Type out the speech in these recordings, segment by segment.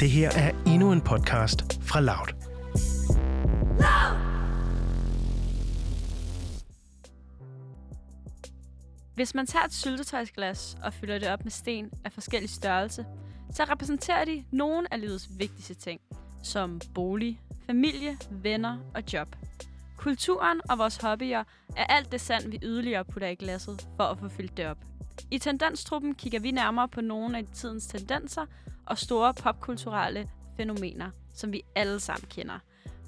Det her er endnu en podcast fra Loud. Hvis man tager et syltetøjsglas og fylder det op med sten af forskellig størrelse, så repræsenterer de nogle af livets vigtigste ting, som bolig, familie, venner og job. Kulturen og vores hobbyer er alt det sand, vi yderligere putter i glasset for at få fyldt det op. I Tendenstruppen kigger vi nærmere på nogle af tidens tendenser og store popkulturelle fænomener, som vi alle sammen kender.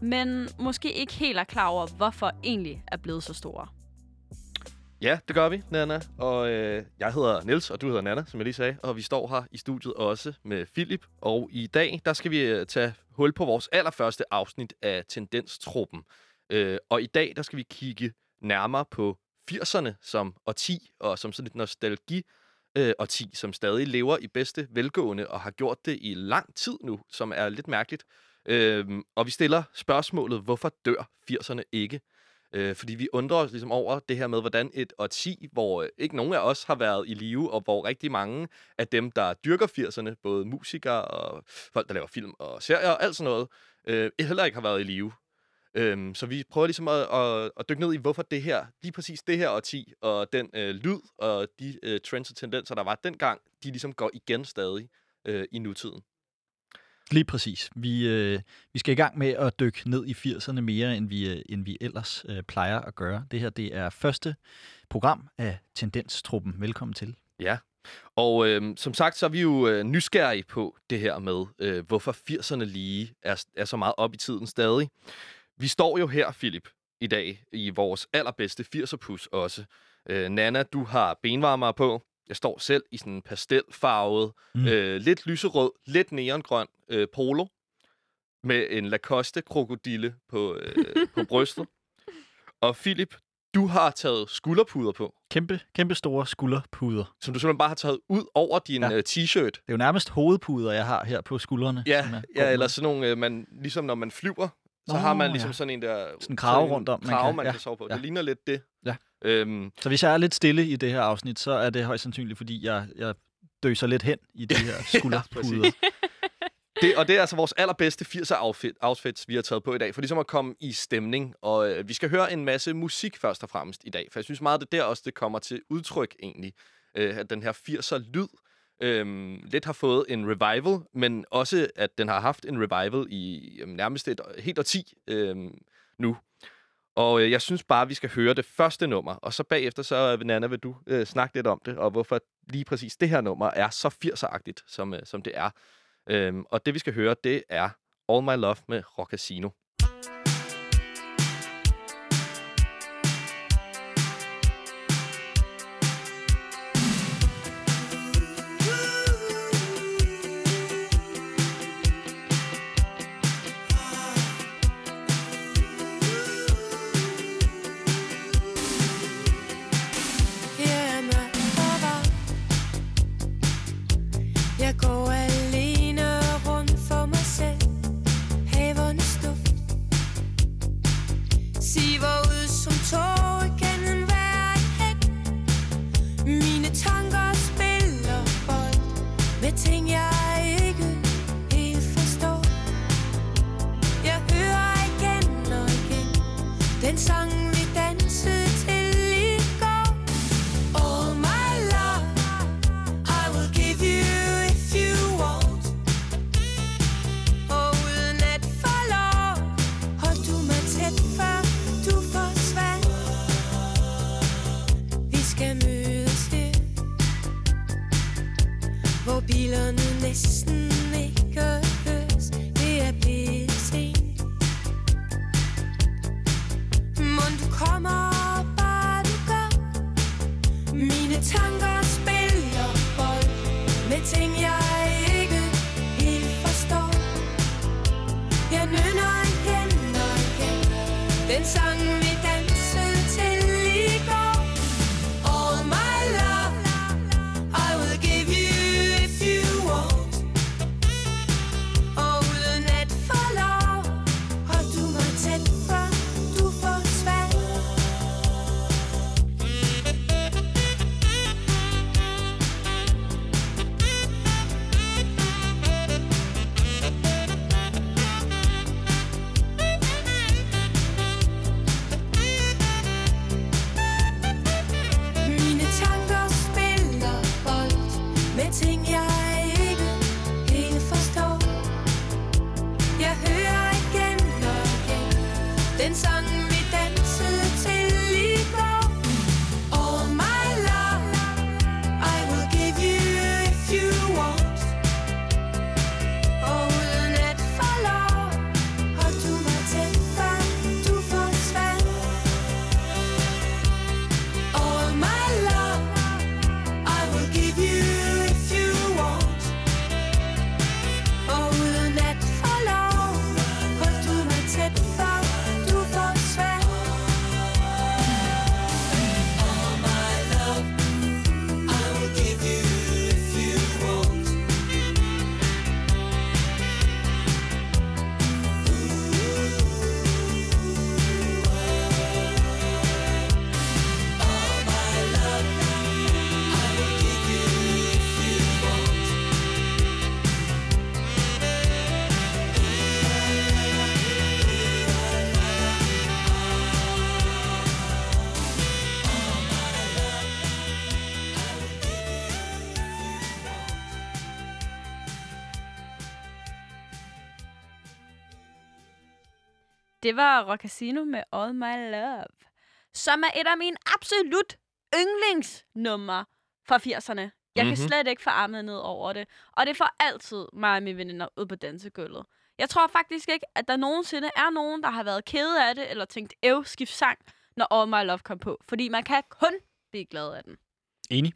Men måske ikke helt er klar over, hvorfor egentlig er blevet så store. Ja, det gør vi, Nana. Og øh, jeg hedder Niels og du hedder Nana, som jeg lige sagde. Og vi står her i studiet også med Philip. Og i dag, der skal vi øh, tage hul på vores allerførste afsnit af Tendenstruppen. Øh, og i dag, der skal vi kigge nærmere på 80'erne som årti, og som sådan et nostalgi øh, årti, som stadig lever i bedste velgående, og har gjort det i lang tid nu, som er lidt mærkeligt. Øh, og vi stiller spørgsmålet, hvorfor dør 80'erne ikke? Øh, fordi vi undrer os ligesom over det her med, hvordan et årti, hvor øh, ikke nogen af os har været i live, og hvor rigtig mange af dem, der dyrker 80'erne, både musikere og folk, der laver film og serier og alt sådan noget, øh, heller ikke har været i live. Øhm, så vi prøver ligesom at, at, at dykke ned i, hvorfor det her, lige præcis det her årti, og den øh, lyd og de øh, trends og tendenser, der var dengang, de ligesom går igen stadig øh, i nutiden. Lige præcis. Vi, øh, vi skal i gang med at dykke ned i 80'erne mere, end vi, øh, end vi ellers øh, plejer at gøre. Det her det er første program af Tendenstruppen. Velkommen til. Ja, og øh, som sagt, så er vi jo øh, nysgerrige på det her med, øh, hvorfor 80'erne lige er, er så meget op i tiden stadig. Vi står jo her, Philip, i dag i vores allerbedste 80'er-pus også. Øh, Nana, du har benvarmere på. Jeg står selv i sådan en pastelfarvet, mm. øh, lidt lyserød, lidt neongrøn øh, polo med en Lacoste-krokodille på, øh, på brystet. Og Philip, du har taget skulderpuder på. Kæmpe, kæmpe store skulderpuder. Som du simpelthen bare har taget ud over din ja. uh, t-shirt. Det er jo nærmest hovedpuder, jeg har her på skuldrene. Ja, ja eller sådan nogle, uh, man, ligesom når man flyver, så oh, har man ligesom ja. sådan en der... Sådan en krave rundt om. Krave, man kan, man ja, kan sove på. Ja. Det ligner lidt det. Ja. Øhm, så hvis jeg er lidt stille i det her afsnit, så er det højst sandsynligt, fordi jeg, jeg døser lidt hen i de her skulderpuder. det, og det er altså vores allerbedste 80'er outfit, outfits, vi har taget på i dag, for ligesom at komme i stemning. Og øh, vi skal høre en masse musik først og fremmest i dag, for jeg synes meget, det der også det kommer til udtryk egentlig. Øh, at den her 80'er lyd øhm, lidt har fået en revival, men også at den har haft en revival i øhm, nærmest et helt årti øhm, nu. Og øh, jeg synes bare, at vi skal høre det første nummer, og så bagefter, så øh, Nana, vil du øh, snakke lidt om det, og hvorfor lige præcis det her nummer er så 80'er-agtigt, som, øh, som det er. Øhm, og det, vi skal høre, det er All My Love med Rock Casino. Det var Rock Casino med All My Love, som er et af mine absolut yndlingsnumre fra 80'erne. Jeg mm-hmm. kan Mhm. slet ikke få armet ned over det. Og det får altid mig og mine veninder ud på dansegulvet. Jeg tror faktisk ikke, at der nogensinde er nogen, der har været kede af det, eller tænkt, æv, skift sang, når All My Love kom på. Fordi man kan kun blive glad af den. Enig.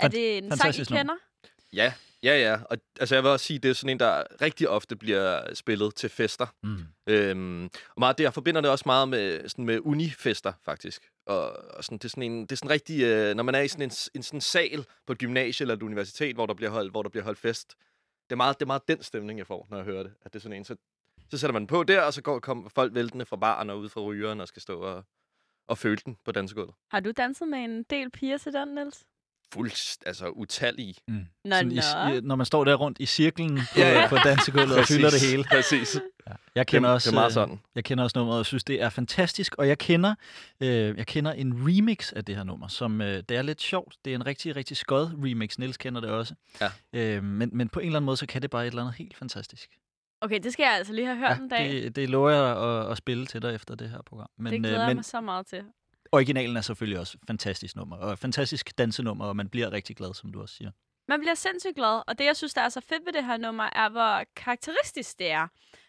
Er det en sang, I fantastisk nummer. kender? Ja, ja, ja. Og altså, jeg vil også sige, det er sådan en, der rigtig ofte bliver spillet til fester. Mm. Øhm, og meget, det, jeg forbinder det også meget med, sådan med unifester, faktisk. Og, og sådan, det, er sådan en, det er sådan rigtig, øh, når man er i sådan en, en sådan sal på et gymnasie eller et universitet, hvor der bliver holdt, hvor der bliver holdt fest. Det er, meget, det er meget den stemning, jeg får, når jeg hører det. At det er sådan en, så, så sætter man den på der, og så går, kommer folk væltende fra baren og ud fra rygeren og skal stå og, og føle den på dansegulvet. Har du danset med en del piger til den, Niels? Fuldst, altså utallige. Mm. Nå, Sådan i, nå. i, når man står der rundt i cirklen på, Ja, ja. på dansegulvet og fylder det hele. Præcis. Ja. Jeg kender det, også, det er meget øh, sådan. Jeg kender også nummeret og synes, det er fantastisk. Og jeg kender, øh, jeg kender en remix af det her nummer, som øh, det er lidt sjovt. Det er en rigtig, rigtig skød remix. Niels kender det også. Ja. Øh, men, men på en eller anden måde, så kan det bare et eller andet helt fantastisk. Okay, det skal jeg altså lige have hørt en dag. Det, det, lover jeg at, at spille til dig efter det her program. Men, det glæder øh, jeg men mig så meget til originalen er selvfølgelig også et fantastisk nummer. Og et fantastisk dansenummer, og man bliver rigtig glad, som du også siger. Man bliver sindssygt glad, og det, jeg synes, der er så fedt ved det her nummer, er, hvor karakteristisk det er.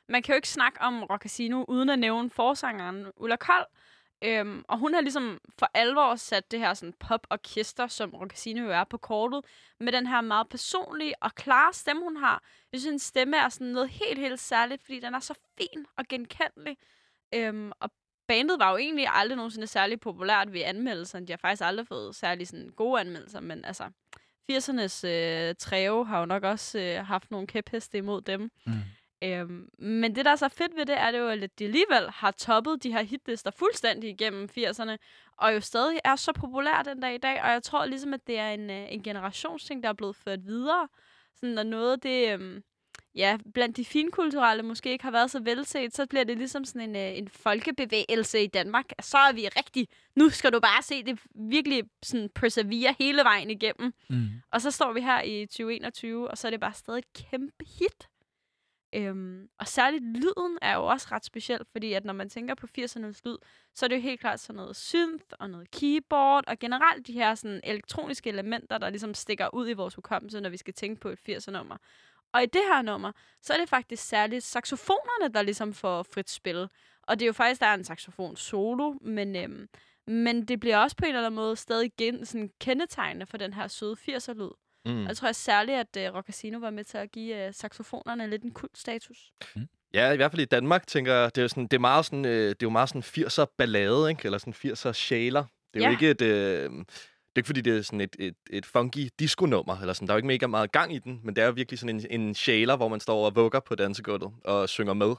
Man kan jo ikke snakke om Rock Casino uden at nævne forsangeren Ulla Kold. Øhm, og hun har ligesom for alvor sat det her sådan pop-orkester, som Rock Casino jo er på kortet, med den her meget personlige og klare stemme, hun har. Jeg synes, hendes stemme er sådan noget helt, helt særligt, fordi den er så fin og genkendelig. Øhm, og bandet var jo egentlig aldrig nogensinde særlig populært ved anmeldelserne. De har faktisk aldrig fået særlig sådan gode anmeldelser, men altså 80'ernes øh, træve har jo nok også øh, haft nogle kæpheste imod dem. Mm. Øhm, men det, der er så fedt ved det, er det jo, at de alligevel har toppet de her hitlister fuldstændig igennem 80'erne, og jo stadig er så populær den dag i dag, og jeg tror ligesom, at det er en, øh, en generationsting, der er blevet ført videre. Sådan, når noget det, øhm, ja, blandt de finkulturelle måske ikke har været så velset, så bliver det ligesom sådan en, øh, en folkebevægelse i Danmark. Så er vi rigtig, nu skal du bare se det virkelig sådan persevere hele vejen igennem. Mm. Og så står vi her i 2021, og så er det bare stadig et kæmpe hit. Øhm, og særligt lyden er jo også ret speciel, fordi at når man tænker på 80'ernes lyd, så er det jo helt klart sådan noget synth og noget keyboard, og generelt de her sådan elektroniske elementer, der ligesom stikker ud i vores hukommelse, når vi skal tænke på et 80'er-nummer. Og i det her nummer, så er det faktisk særligt saxofonerne, der ligesom får frit spil. Og det er jo faktisk, der er en saxofon solo, men, øhm, men det bliver også på en eller anden måde stadig gen, sådan kendetegnende for den her søde 80'er-lyd. Mm. Og jeg tror særligt, at uh, Rock Casino var med til at give uh, saxofonerne lidt en kult status. Ja, i hvert fald i Danmark, tænker jeg, det er jo, sådan, det er meget sådan, øh, det er jo meget sådan 80'er ballade, ikke? eller sådan 80'er sjæler. Det er Ja. jo ikke et... Øh, er ikke fordi, det er sådan et, et, et funky disco-nummer, eller sådan. Der er jo ikke mega meget gang i den, men det er jo virkelig sådan en, en sjæler, hvor man står og vugger på dansegulvet og synger med.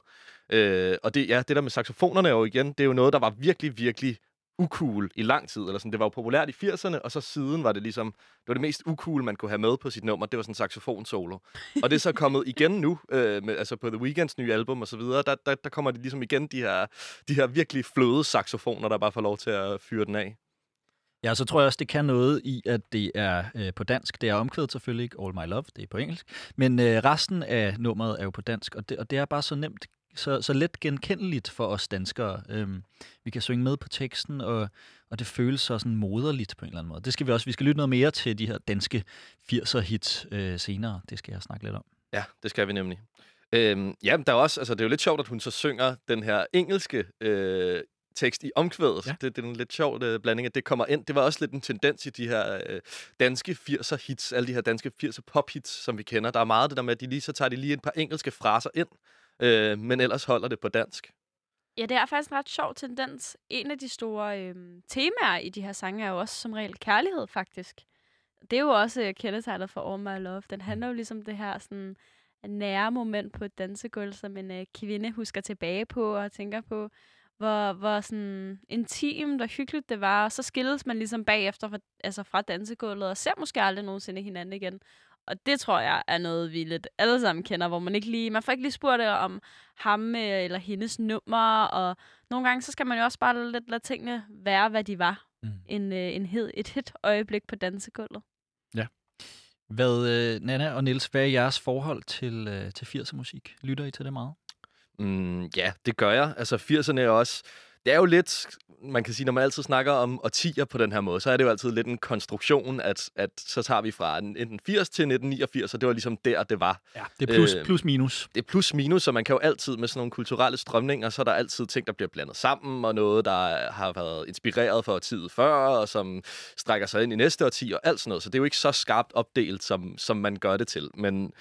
Øh, og det, ja, det der med saxofonerne er jo igen, det er jo noget, der var virkelig, virkelig ukul i lang tid. Eller sådan. Det var jo populært i 80'erne, og så siden var det ligesom, det var det mest ukul, man kunne have med på sit nummer. Det var sådan en saxofon-solo. Og det er så kommet igen nu, øh, med, altså på The Weeknds nye album og så videre, der, der, der kommer det ligesom igen de her, de her virkelig fløde saxofoner, der bare får lov til at fyre den af. Ja, så tror jeg også, det kan noget i, at det er øh, på dansk. Det er omkvædet selvfølgelig ikke All My Love, det er på engelsk. Men øh, resten af nummeret er jo på dansk, og det, og det er bare så nemt, så, så let genkendeligt for os danskere. Øhm, vi kan synge med på teksten, og, og det føles så sådan moderligt på en eller anden måde. Det skal vi også. Vi skal lytte noget mere til de her danske 80'er hits øh, senere. Det skal jeg snakke lidt om. Ja, det skal vi nemlig. Øhm, ja, men der er også, altså, det er jo lidt sjovt, at hun så synger den her engelske øh, tekst i omkvædet. Ja. Det, det er en lidt sjov øh, blanding, at det kommer ind. Det var også lidt en tendens i de her øh, danske 80'er hits, alle de her danske 80'er pop hits, som vi kender. Der er meget det der med, at de lige så tager de lige et par engelske fraser ind, øh, men ellers holder det på dansk. Ja, det er faktisk en ret sjov tendens. En af de store øhm, temaer i de her sange er jo også som regel kærlighed, faktisk. Det er jo også øh, kendetegnet for All My Love. Den handler jo ligesom det her sådan nære moment på et dansegulv, som en øh, kvinde husker tilbage på og tænker på, hvor, hvor sådan intimt og hyggeligt det var. Og så skilles man ligesom bagefter fra, altså fra dansegulvet og ser måske aldrig nogensinde hinanden igen. Og det tror jeg er noget, vi lidt alle sammen kender, hvor man ikke lige, man får ikke lige spurgt om ham øh, eller hendes nummer, og nogle gange, så skal man jo også bare lidt lade tingene være, hvad de var. Mm. En, øh, en hed, et hit øjeblik på dansegulvet. Hvad, øh, Nana og Nils, hvad er jeres forhold til, til 80'er musik? Lytter I til det meget? Mm, ja, det gør jeg. Altså 80'erne er også... Det er jo lidt, man kan sige, når man altid snakker om årtier på den her måde, så er det jo altid lidt en konstruktion, at, at så tager vi fra enten 80 til 1989, og det var ligesom der, det var. Ja, det er plus, Øh, plus minus. Det er plus minus, så man kan jo altid med sådan nogle kulturelle strømninger, så er der altid ting, der bliver blandet sammen, og noget, der har været inspireret for årtiet før, og som strækker sig ind i næste årti, og alt sådan noget. Så det er jo ikke så skarpt opdelt, som, som man gør det til. Men,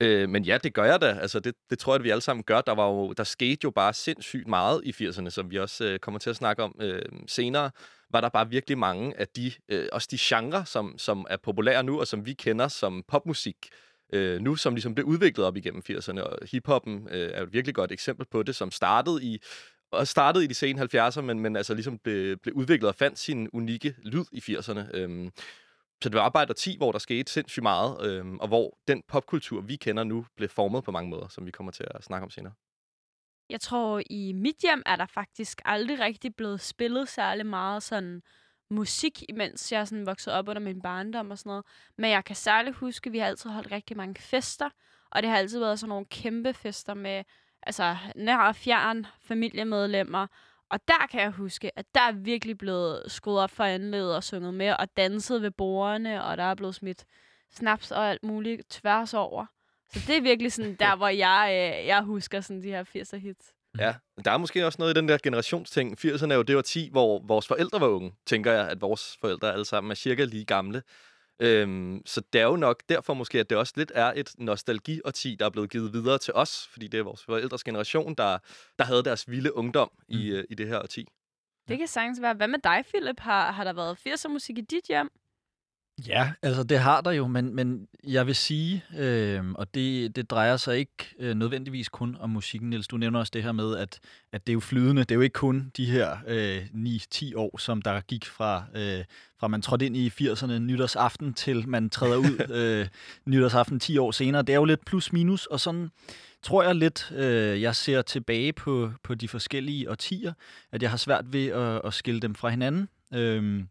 øh, men ja, det gør jeg da. Altså, det, det tror jeg, at vi alle sammen gør. Der, var jo, der skete jo bare sindssygt meget i 80'erne, som vi også øh, kommer til at snakke om øh, senere var der bare virkelig mange af de, øh, også de genrer, som, som er populære nu, og som vi kender som popmusik, øh, nu, som ligesom blev udviklet op igennem 80'erne. Og hiphoppen øh, er jo et virkelig godt eksempel på det, som startede i og startede i de sene 70'er, men, men altså ligesom blev, blev udviklet og fandt sin unikke lyd i 80'erne. Øhm, så det var arbejder 10, hvor der skete sindssygt meget, øhm, og hvor den popkultur, vi kender nu, blev formet på mange måder, som vi kommer til at snakke om senere. Jeg tror, i mit hjem er der faktisk aldrig rigtig blevet spillet særlig meget sådan musik, imens jeg sådan vokset op under min barndom og sådan noget. Men jeg kan særligt huske, at vi har altid holdt rigtig mange fester, og det har altid været sådan nogle kæmpe fester med altså, nær og fjern familiemedlemmer. Og der kan jeg huske, at der er virkelig blevet skruet op for anledet og sunget med, og danset ved bordene, og der er blevet smidt snaps og alt muligt tværs over. Så det er virkelig sådan der, hvor jeg, øh, jeg husker sådan de her 80'er hits. Ja, der er måske også noget i den der generationsting. 80'erne er jo det var 10, hvor vores forældre var unge, tænker jeg, at vores forældre alle sammen er cirka lige gamle. Øhm, så det er jo nok derfor måske, at det også lidt er et nostalgi-årti, der er blevet givet videre til os, fordi det er vores forældres generation, der, der havde deres vilde ungdom mm. i, øh, i det her årti. Det kan sagtens være. Hvad med dig, Philip? Har, har der været 80'er musik i dit hjem? Ja, altså det har der jo, men, men jeg vil sige, øh, og det, det drejer sig ikke øh, nødvendigvis kun om musikken, Niels. Du nævner også det her med, at, at det er jo flydende. Det er jo ikke kun de her øh, 9-10 år, som der gik fra, øh, fra man trådte ind i 80'erne nytårsaften, til man træder ud øh, nytårsaften 10 år senere. Det er jo lidt plus minus, og sådan tror jeg lidt, øh, jeg ser tilbage på, på de forskellige årtier, at jeg har svært ved at, at skille dem fra hinanden. Øh,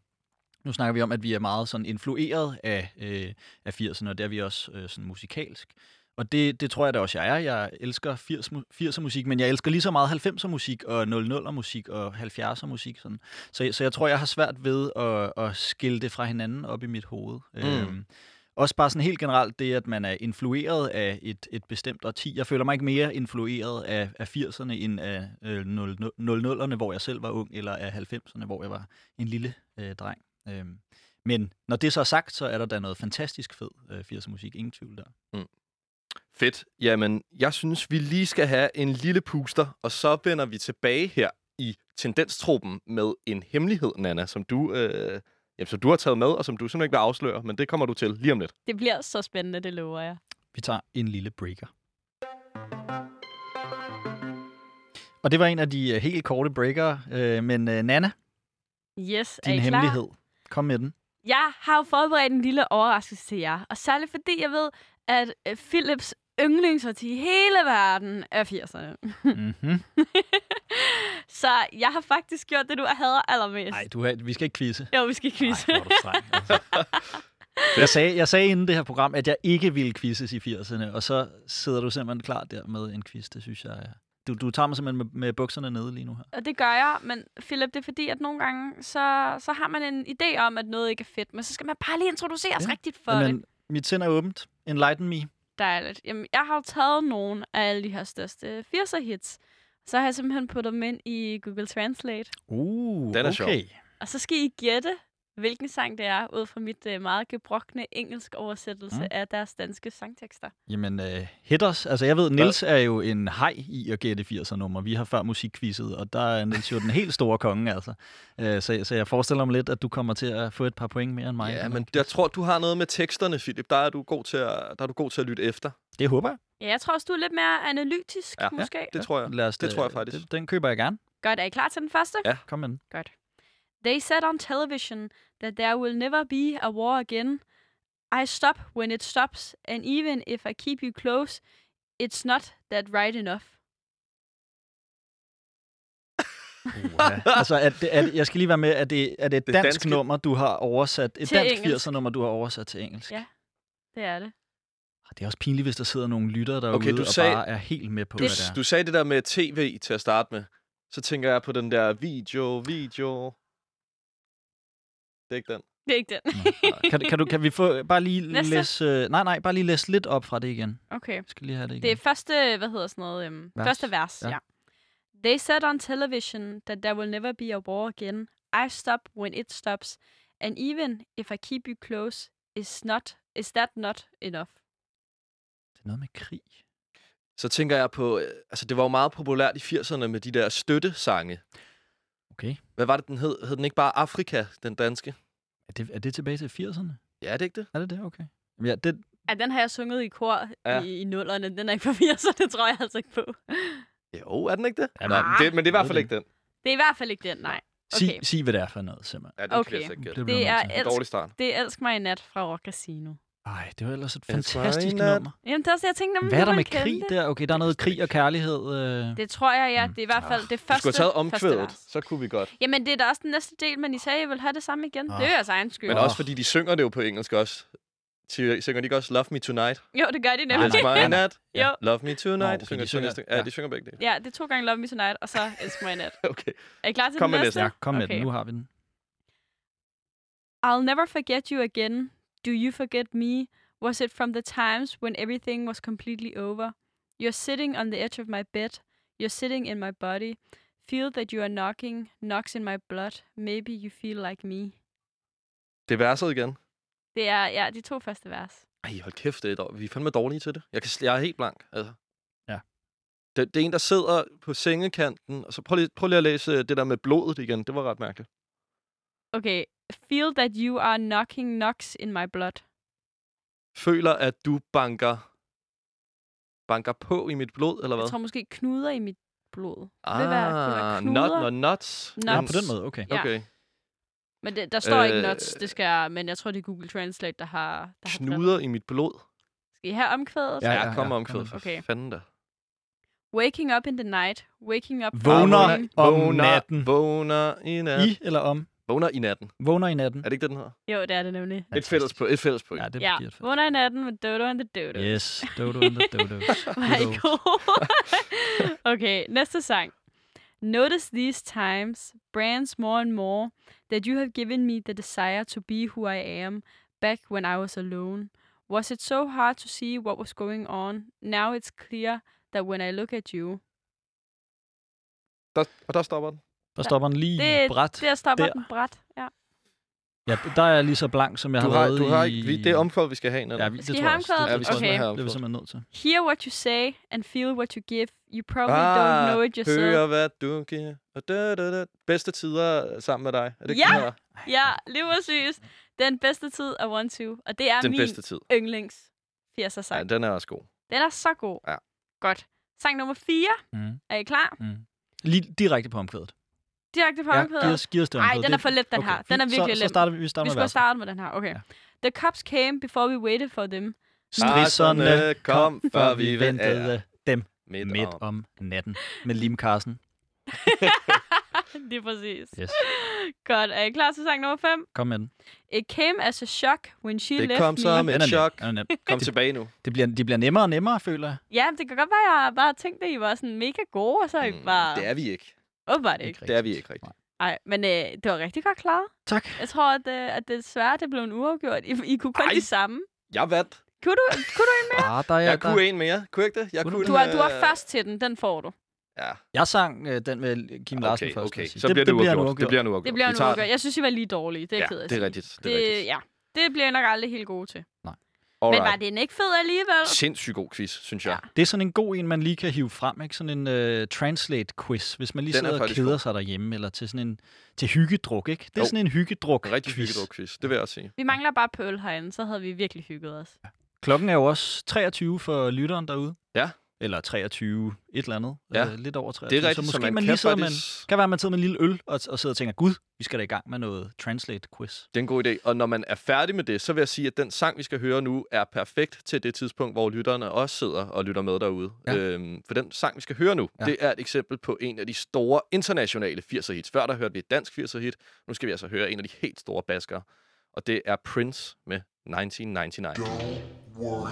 nu snakker vi om, at vi er meget sådan influeret af, øh, af 80'erne, og det er vi også øh, sådan musikalsk. Og det, det tror jeg da også, jeg er. Jeg elsker 80, 80'er musik, men jeg elsker lige så meget 90'er musik og 00'er musik og 70'er musik. Sådan. Så, så jeg tror, jeg har svært ved at, at skille det fra hinanden op i mit hoved. Mm. Øhm, også bare sådan helt generelt det, at man er influeret af et, et bestemt årti. Jeg føler mig ikke mere influeret af, af 80'erne end af øh, 00'erne, hvor jeg selv var ung, eller af 90'erne, hvor jeg var en lille øh, dreng. Øhm, men når det så er sagt, så er der da noget fantastisk fed øh, 80'er musik. Ingen tvivl der. Mm. Fedt. Jamen, jeg synes, vi lige skal have en lille puster, og så vender vi tilbage her i Tendenstruppen med en hemmelighed, Nana, som du, øh, ja, som du har taget med, og som du simpelthen ikke vil afsløre, men det kommer du til lige om lidt. Det bliver så spændende, det lover jeg. Vi tager en lille breaker. Og det var en af de uh, helt korte breaker, uh, men uh, Nana, Yes, er din I klar? Kom med den. Jeg har jo forberedt en lille overraskelse til jer. Og særligt fordi jeg ved, at øh, Philips yndlingsårti i hele verden er 80'erne. Mm-hmm. så jeg har faktisk gjort det, du hader allermest. Nej, du har, vi skal ikke quizze. Jo, vi skal quizze. Du streng, altså. jeg, sagde, jeg sagde inden det her program, at jeg ikke ville quizzes i 80'erne, og så sidder du simpelthen klar der med en quiz. Det synes jeg er... Du, du tager mig simpelthen med, med bukserne nede lige nu her. Og det gør jeg, men Philip, det er fordi, at nogle gange, så, så har man en idé om, at noget ikke er fedt, men så skal man bare lige introduceres Ja. rigtigt for det. Men mit sind er åbent. Enlighten me. Dejligt. Jamen, jeg har jo taget nogle af alle de her største 80'er hits. Så har jeg simpelthen puttet dem ind i Google Translate. Uh, Den er okay. sjov. Og så skal I gætte, hvilken sang det er, ud fra mit uh, meget gebrokne engelsk oversættelse Mm. af deres danske sangtekster. Jamen, uh, hit os. Altså, jeg ved, Nils er jo en hej i at gætte 80'er nummer. Vi har før musikquizzet, og der er Nils jo den helt store konge, altså. Uh, så, så jeg forestiller mig lidt, at du kommer til at få et par point mere end mig. Ja, men jeg tror, du har noget med teksterne, Philip. Der er du god til at, der er du god til at lytte efter. Det håber jeg. Ja, jeg tror også, du er lidt mere analytisk, Ja. måske. Det tror jeg. Lad os, Det tror jeg øh, faktisk. Den, den køber jeg gerne. Godt, er I klar til den første? Ja. Kom med den. Godt. They said on television that there will never be a war again. I stop when it stops, and even if I keep you close, it's not that right enough. Uh, altså, er det, er det, jeg skal lige være med, er det, er det et Det dansk danske- nummer, du har oversat? Et Til dansk engelsk. 80'er nummer, du har oversat til engelsk? Ja. Det er det. Det er også pinligt, hvis der sidder nogle lyttere derude Okay, du og sagde- bare er helt med på, Du, hvad det er. du sagde det der med tv til at starte med. Så tænker jeg på den der video, video. Det er ikke den. Det er ikke den. Kan, kan, du, kan vi få bare lige Næste. læse... øh, Nej, nej, bare lige læse lidt op fra det igen. Okay. Jeg skal lige have det igen. Det er første, hvad hedder sådan noget, øhm, Vers. første vers, Ja. ja. They said on television that there will never be a war again. I stop when it stops. And even if I keep you close, is not is that not enough? det er noget med krig. Så tænker jeg på, øh, altså det var jo meget populært i 80'erne med de der støttesange. Okay. Hvad var det, den hed? Hed den ikke bare Afrika, den danske? Er det, er det tilbage til 80'erne? Ja, er det ikke det? Er det det? Okay. Ja, det, Ja, den har jeg sunget i kor Ja. i, i nullerne. Den er ikke for 80'erne, det tror jeg altså ikke på. Jo, er den ikke det? Ja, Nå, men- men, det men det er i hvert fald ikke den. Det er i hvert fald ikke den, nej. sig, Okay. sig, hvad det er for noget, simpelthen. Ja, kan Okay. jeg gætte. bliver Det du er elsk, Dårlig start. det er Elsk mig i nat fra Rock Casino. Ej, det var ellers et fantastisk nummer. Jamen, det er også jeg tænkte, om Hvad er du der med krig det. der? Okay, der er noget krig og kærlighed. Øh. Det tror jeg, ja. Mm. Det er i hvert fald Ah. det Du første, skulle have taget omkvædet, så kunne vi godt. Jamen, det er da også den næste del, men I sagde, at I ville have det samme igen. Ah. Det er jo jeres egen skyld. Men også fordi de synger det jo på engelsk også. Sy- Synger de ikke også Love Me Tonight? Jo, det gør de Nej, nemlig. nej. It's my nat. Jo. Love Me Tonight. Nå, de okay, synger, de synger- ja, ja. de synger begge dele. Ja, det er to gange Love Me Tonight, og så Elsk mig i nat. Okay. Er I klar til Kom den med næste? næste. Ja, kom med Okay. den. Nu har vi den. I'll never forget you again. Do you forget me? Was it from the times when everything was completely over? You're sitting on the edge of my bed. You're sitting in my body. Feel that you are knocking, knocks in my blood. Maybe you feel like me. Det er verset igen. Det er, ja, de to første vers. Ej, hold kæft, det er dår- vi er fandme dårlige til det. Jeg, kan, jeg er helt blank, altså. Ja. Det, det er en, der sidder på sengekanten, og så prøv lige, prøv lige at læse det der med blodet igen. Det var ret mærkeligt. Okay. Feel that you are knocking, knocks in my blood. Føler, at du banker, banker på i mit blod, eller hvad? Jeg tror måske knuder i mit blod. ah, vil være- not, knuder. not, nuts. Nuts. Men- på den måde, okay. Ja. Okay. Men det, der står øh, ikke nuts, det skal jeg, men jeg tror, det er Google Translate, der har... Der har Knuder i mit blod. Skal I have omkvædet? Ja, Ja, ja, kom ja, om kom med. for Okay. fanden da. Waking up in the night. Waking up... Vågner morning. om natten. Vågner i natten. I eller om? Vågner i natten. Vågner i natten. Er det ikke det, den hedder? Jo, det er det nemlig. Et fælles, på, et fælles point. Ja, det Ja, et fedt. vågner i natten med Dodo and the Dodo. Yes, dodo and the dodos. Hvor er I gode. okay, næste sang. Notice these times, brands more and more, that you have given me the desire to be who I am, back when I was alone. Was it so hard to see what was going on? Now it's clear that when I look at you... Der, og der stopper den. Der stopper den lige Det, bræt. der stopper der. den bræt. Ja. Ja, der er jeg lige så blank, som jeg Du har, har, været du har i... ikke, vi, det er omkvædet, vi skal have. Nana. Ja, vi, det Skal I tror jeg også. Ja, Det, vi Okay. have det er vi simpelthen nødt til. Hear what you say and feel what you give. You probably ah, don't know it yourself. Hør, hvad du giver. Og da, da, da. Bedste tider sammen med dig. Er det ikke Ja! den her? Ja, lige præcis. Den bedste tid af One Two. Og det er Den min bedste tid. yndlings 80'er Ja, sang. den er også god. Den er så god. Ja. Godt. Sang nummer 4. Mm. Er I klar? Mm. Lige direkte på omkvædet. Direkte på Ja, omkvædet. giv os, giv os det Ej, omkvædet. den er Det- for let, den her. Den er virkelig så, let. Så starter vi, vi starter Vi skulle verset. startet med den her. Okay. Ja. The cops came before we waited for them. Strisserne kom, før vi ventede dem Midt, midt om. om natten. Med Lim Carsten. Lige præcis. Yes. Godt. Er I klar til sang nummer 5? Kom med den. It came as a shock when she Det left kom me. som Den et er nem. chok. Er. Kom tilbage nu. Det bliver, de bliver nemmere og nemmere, føler jeg. Ja, det kan godt være, at jeg bare har tænkt, at I var sådan mega gode, og så er I Mm, bare... Det er vi ikke. Åbenbart ikke. Det er vi ikke rigtigt. Nej, men øh, det var rigtig godt klaret. Tak. Jeg tror, at, øh, at det svære, det blev en uafgjort. I, I kunne kun Ej. de samme. Jeg vandt. Kunne du, kunne du en mere? Ah, der er, Jeg der, kunne en mere. Kunne jeg ikke det? Jeg Kunne du? kunne Du er, du er øh, først til den. Den får du. Ja, Jeg sang øh, den med Kim Larsen okay, først. okay. Så bliver det, bliver en uafgjort. Det bliver en uafgjort. Det bliver en uafgjort. Jeg synes, I var lige dårlige. Det er Ja, ked af det er rigtigt. Det er rigtigt. Ja, det bliver jeg nok aldrig helt gode til. Alright. Men var den ikke fed alligevel? Sindssygt god quiz, synes jeg. Det er sådan en god en, man lige kan hive frem. Ikke? Sådan en uh, translate-quiz, hvis man lige Den er sidder og keder god. sig derhjemme. Eller til sådan en til hyggedruk, ikke? Det er Jo. sådan en hyggedruk En rigtig hyggeligt quiz. Det vil jeg også sige. Vi mangler bare pøl herinde, så havde vi virkelig hygget os. Klokken er jo også 23 for lytteren derude. Ja. Eller 23 et eller andet. Ja. Øh, lidt over 23. Det er rigtigt, så måske så man, man kan lige sidder faktisk... kan være, at man sidder med en lille øl og, og sidder og tænker, gud, vi skal da i gang med noget translate-quiz. Det er en god idé. Og når man er færdig med det, så vil jeg sige, at den sang, vi skal høre nu, er perfekt til det tidspunkt, hvor lytterne også sidder og lytter med derude. Ja. Øhm, for den sang, vi skal høre nu, Ja. det er et eksempel på en af de store internationale 80'er hits. Før der hørte vi et dansk 80'er hit. Nu skal vi altså høre en af de helt store baskere. Og det er Prince med 1999. Don't worry,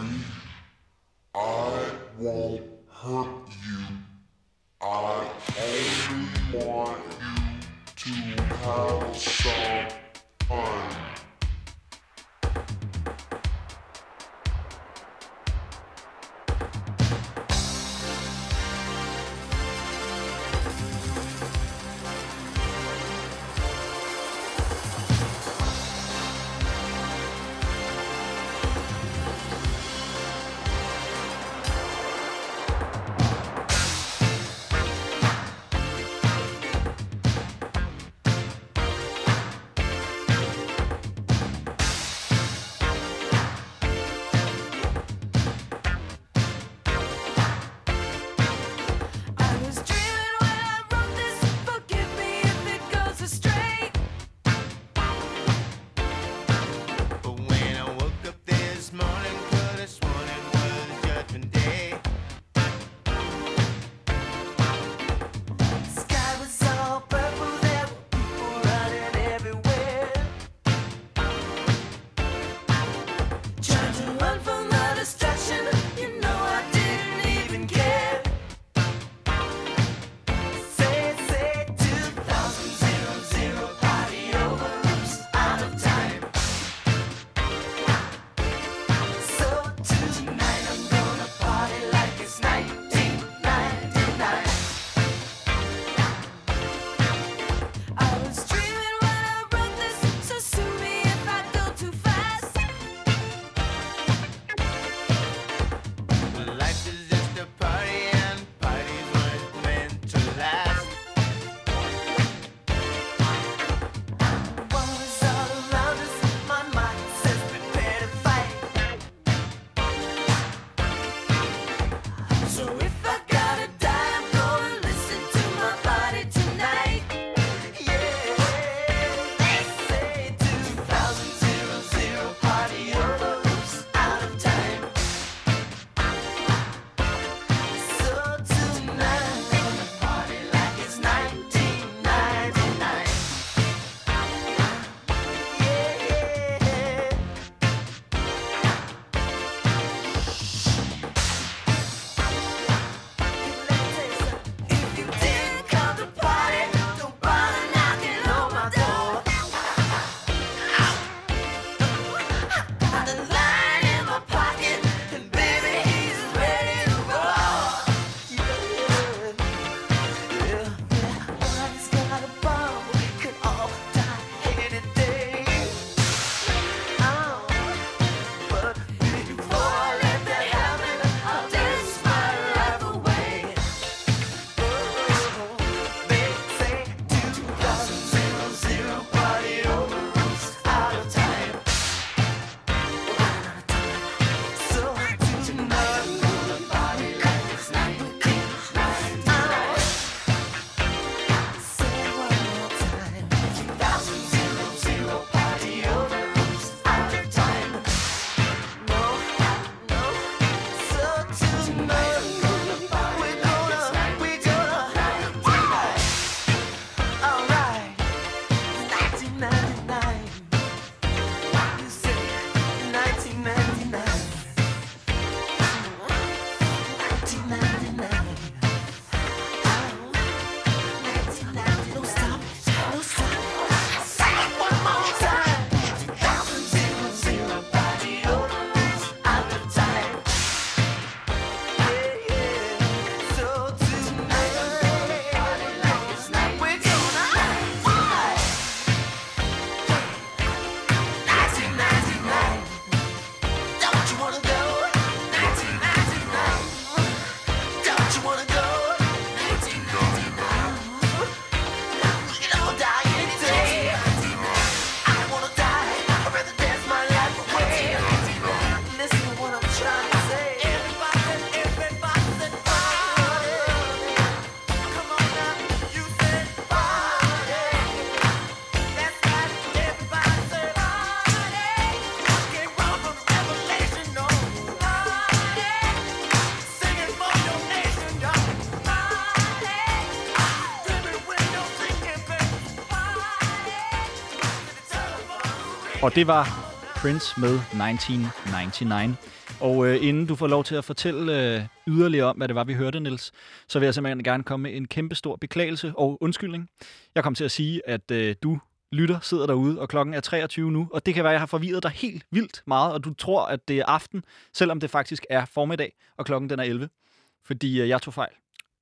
I won't hurt you. I only want you to have some fun. Og det var Prince med 1999. Og øh, inden du får lov til at fortælle øh, yderligere om, hvad det var, vi hørte, Nils, så vil jeg simpelthen gerne komme med en kæmpe stor beklagelse og undskyldning. Jeg kom til at sige, at øh, du lytter sidder derude, og klokken er 23 nu, og det kan være, at jeg har forvirret dig helt vildt meget, og du tror, at det er aften, selvom det faktisk er formiddag, og klokken den er 11. Fordi øh, jeg tog fejl.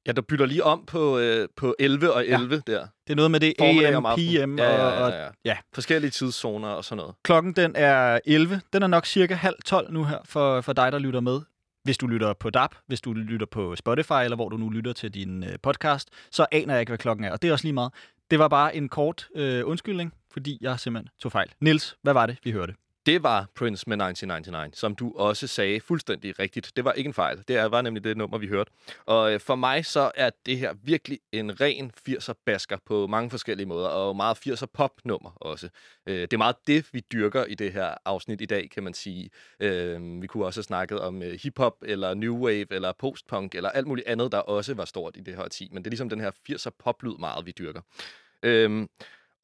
Ja, du bytter lige om på, øh, på 11 og 11 ja. der. Det er noget med det AM, aftenen. PM ja, ja, og, og ja, ja. ja. Forskellige tidszoner og sådan noget. Klokken den er 11. Den er nok cirka halv 12 nu her for, for dig, der lytter med. Hvis du lytter på DAB, hvis du lytter på Spotify, eller hvor du nu lytter til din øh, podcast, så aner jeg ikke, hvad klokken er. Og det er også lige meget. Det var bare en kort øh, undskyldning, fordi jeg simpelthen tog fejl. Nils, hvad var det, vi hørte? Det var Prince med 1999, som du også sagde fuldstændig rigtigt. Det var ikke en fejl. Det var nemlig det nummer, vi hørte. Og øh, for mig så er det her virkelig en ren 80'er basker på mange forskellige måder, og meget 80'er pop-nummer også. Øh, det er meget det, vi dyrker i det her afsnit i dag, kan man sige. Øh, vi kunne også have snakket om hiphop, hip-hop, eller new wave, eller post-punk, eller alt muligt andet, der også var stort i det her årti. Men det er ligesom den her 80'er poplyd meget, vi dyrker.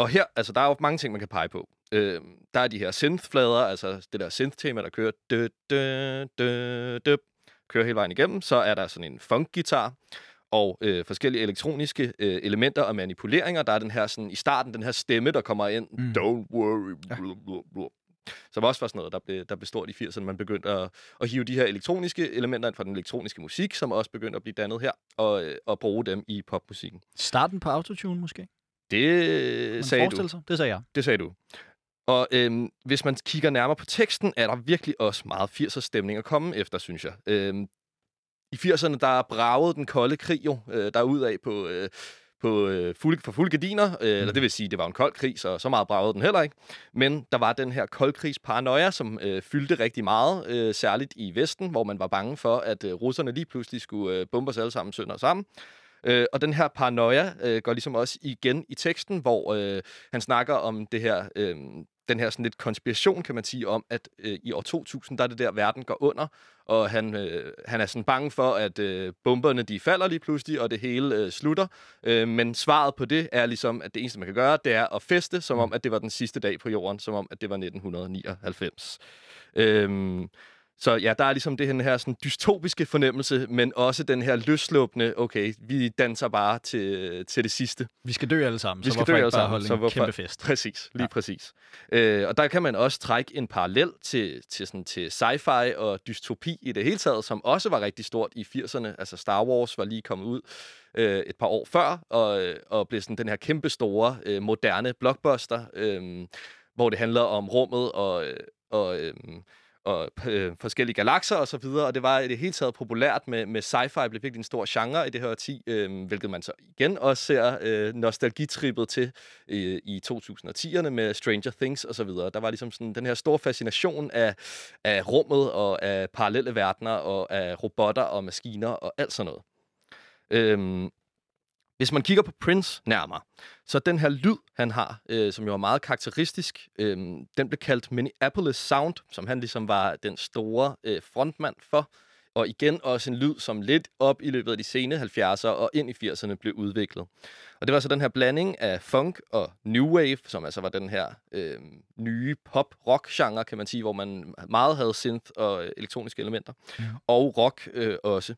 Og her, altså, der er jo mange ting, man kan pege på. Øhm, der er de her synth-flader, altså det der synth-tema, der kører, dø, dø, dø, dø, kører hele vejen igennem. Så er der sådan en funk-guitar, og øh, forskellige elektroniske øh, elementer og manipuleringer. Der er den her sådan, i starten, den her stemme, der kommer ind. Mm. Don't worry. Ja. Som også var sådan noget, der blev, der blev stort i 80'erne. Man begyndte at, at hive de her elektroniske elementer ind fra den elektroniske musik, som også begyndte at blive dannet her, og, øh, og bruge dem i popmusikken. Starten på autotune måske? Det Man sagde du. Sig? Det sagde jeg. Det sagde du. Og øhm, hvis man kigger nærmere på teksten, er der virkelig også meget 80'er stemning at komme efter, synes jeg. Øhm, I 80'erne, der bragede den kolde krig jo øh, derudad på, øh, på øh, fuld, for fulde gardiner. Øh, Eller det vil sige, det var en kold krig, så så meget bragede den heller ikke. Men der var den her koldkrigsparanoia, som øh, fyldte rigtig meget, øh, særligt i Vesten, hvor man var bange for, at øh, russerne lige pludselig skulle øh, bombe os alle sammen sønder sammen. Øh, og den her paranoia øh, går ligesom også igen i teksten, hvor øh, han snakker om det her, øh, den her sådan lidt konspiration, kan man sige, om, at øh, i år 2000, der er det der, verden går under, og han, øh, han er sådan bange for, at øh, bomberne de falder lige pludselig, og det hele øh, slutter. Øh, men svaret på det er ligesom, at det eneste, man kan gøre, det er at feste, som om, at det var den sidste dag på jorden, som om, at det var 1999. Øhm, så ja, der er ligesom det her, her sådan dystopiske fornemmelse, men også den her løsluppende, okay, vi danser bare til, til det sidste. Vi skal dø alle sammen, Vi så skal dø alle bare sammen, så en hvorfor- kæmpe fest? Præcis, lige Ja. præcis. Øh, og der kan man også trække en parallel til, til, sådan, til sci-fi og dystopi i det hele taget, som også var rigtig stort i 80'erne. Altså Star Wars var lige kommet ud øh, et par år før, og, og blev sådan den her kæmpe store, øh, moderne blockbuster, øh, hvor det handler om rummet og, og øh, og øh, forskellige galakser og så videre, og det var i det hele taget populært med, med sci-fi, blev virkelig en stor genre i det her årti, øh, hvilket man så igen også ser øh, nostalgitrippet til øh, i 2010'erne med Stranger Things og så videre. Der var ligesom sådan den her store fascination af, af rummet og af parallelle verdener og af robotter og maskiner og alt sådan noget. Øhm, hvis man kigger på Prince nærmere, så den her lyd, han har, øh, som jo er meget karakteristisk, øh, den blev kaldt Minneapolis Sound, som han ligesom var den store øh, frontmand for. Og igen også en lyd, som lidt op i løbet af de sene 70'ere og ind i 80'erne blev udviklet. Og det var så den her blanding af funk og new wave, som altså var den her øh, nye pop-rock-genre, kan man sige, hvor man meget havde synth og øh, elektroniske elementer. Ja. Og rock øh, også.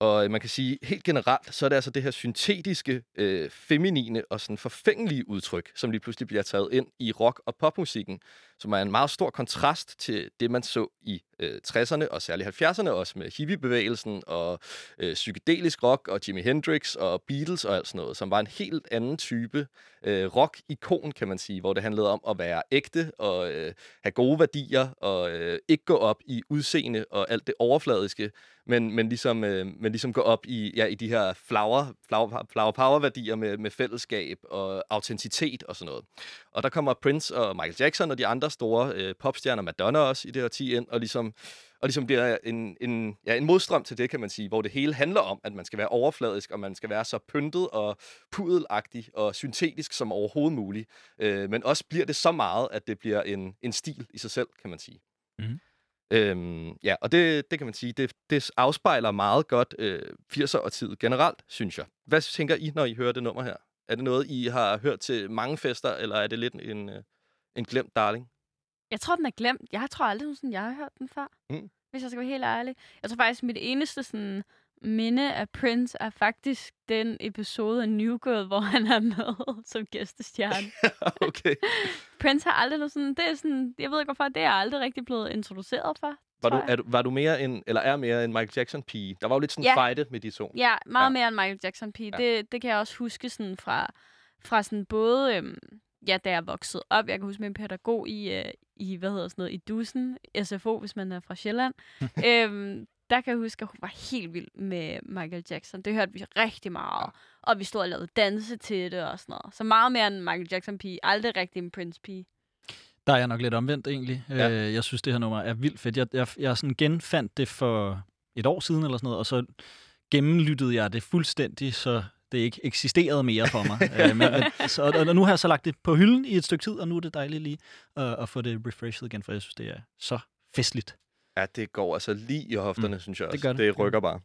Og øh, man kan sige, helt generelt, så er det altså det her syntetiske, øh, feminine og sådan forfængelige udtryk, som lige pludselig bliver taget ind i rock- og popmusikken, som er en meget stor kontrast til det, man så i øh, 60'erne og særligt 70'erne, også med hippiebevægelsen og øh, psykedelisk rock og Jimi Hendrix og Beatles og alt sådan noget, som var en helt anden type øh, rock-ikon, kan man sige, hvor det handlede om at være ægte og øh, have gode værdier og øh, ikke gå op i udseende og alt det overfladiske, men, men, ligesom, øh, men ligesom gå op i, ja, i de her flower, flower, flower power-værdier med, med fællesskab og autenticitet og sådan noget. Og der kommer Prince og Michael Jackson og de andre store øh, popstjerner, Madonna også i det her 10 ind, og ligesom, og ligesom bliver en, en, ja, en modstrøm til det, kan man sige, hvor det hele handler om, at man skal være overfladisk, og man skal være så pyntet og pudelagtig og syntetisk som overhovedet muligt. Øh, men også bliver det så meget, at det bliver en, en stil i sig selv, kan man sige. Mhm. Øhm, ja, og det, det kan man sige, det, det afspejler meget godt øh, 80'er og tid generelt, synes jeg. Hvad tænker I, når I hører det nummer her? Er det noget, I har hørt til mange fester, eller er det lidt en, øh, en glemt darling? Jeg tror, den er glemt. Jeg tror aldrig, sådan, jeg har hørt den før. Mm. hvis jeg skal være helt ærlig. Jeg tror faktisk, mit eneste sådan, minde af Prince er faktisk den episode af New Girl, hvor han er med som gæstestjerne. okay. Prince har aldrig noget sådan, det er sådan, jeg ved ikke hvorfor, det er jeg aldrig rigtig blevet introduceret for. Var du, er du, var du mere en, eller er mere en Michael Jackson-pige? Der var jo lidt sådan en Ja. fejde med de to. Ja, meget Ja. mere end Michael Jackson pige. Ja. Ja. Det, det kan jeg også huske sådan fra, fra sådan både, øhm, ja, da jeg voksede op. Jeg kan huske min pædagog i, øh, i hvad hedder sådan noget, i Dusen, SFO, hvis man er fra Sjælland. øhm, der kan jeg huske, at hun var helt vild med Michael Jackson. Det hørte vi rigtig meget. Og vi stod og lavede danse til det og sådan noget. Så meget mere end Michael Jackson pige. Aldrig rigtig en Prince pige. Der er jeg nok lidt omvendt egentlig. Ja. Øh, jeg synes, det her nummer er vildt fedt. Jeg, jeg, jeg sådan genfandt det for et år siden eller sådan noget, og så gennemlyttede jeg det fuldstændig, så det ikke eksisterede mere for mig. øh, men, men, så, og, og nu har jeg så lagt det på hylden i et stykke tid, og nu er det dejligt lige at, at få det refreshed igen, for jeg synes, det er så festligt. Ja, det går altså lige i hofterne, mm, synes jeg det også. gør det. det rykker bare.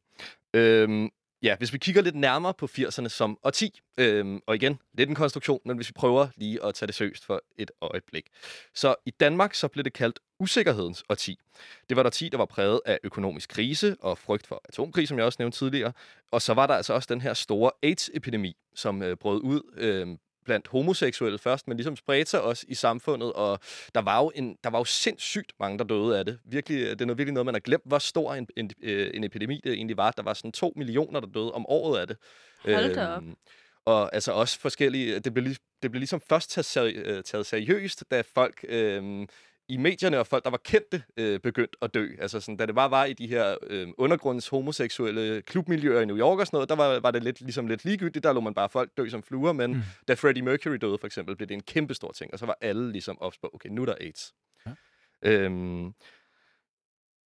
Øhm, ja, hvis vi kigger lidt nærmere på 80'erne som årti, øhm, og igen, lidt en konstruktion, men hvis vi prøver lige at tage det seriøst for et øjeblik. Så i Danmark, så blev det kaldt usikkerhedens årti. Det var der årti, der var præget af økonomisk krise og frygt for atomkrig, som jeg også nævnte tidligere. Og så var der altså også den her store AIDS-epidemi, som øh, brød ud øh, blandt homoseksuelle først, men ligesom spredte sig også i samfundet, og der var jo, en, der var jo sindssygt mange, der døde af det. Virkelig, det er noget, virkelig noget, man har glemt, hvor stor en, en, øh, en epidemi det egentlig var. Der var sådan to millioner, der døde om året af det. Hold da op. Øhm, Og altså også forskellige... Det blev, det blev ligesom først taget, seri- øh, taget seriøst, da folk øh, i medierne og folk, der var kendte, øh, begyndte at dø. Altså sådan, da det bare var i de her øh, undergrunds homoseksuelle klubmiljøer i New York og sådan noget, der var, var det lidt, ligesom lidt ligegyldigt. Der lå man bare folk dø som fluer, men mm. da Freddie Mercury døde for eksempel, blev det en kæmpe stor ting. Og så var alle ligesom ops på, okay, nu er der AIDS. Ja. Øhm,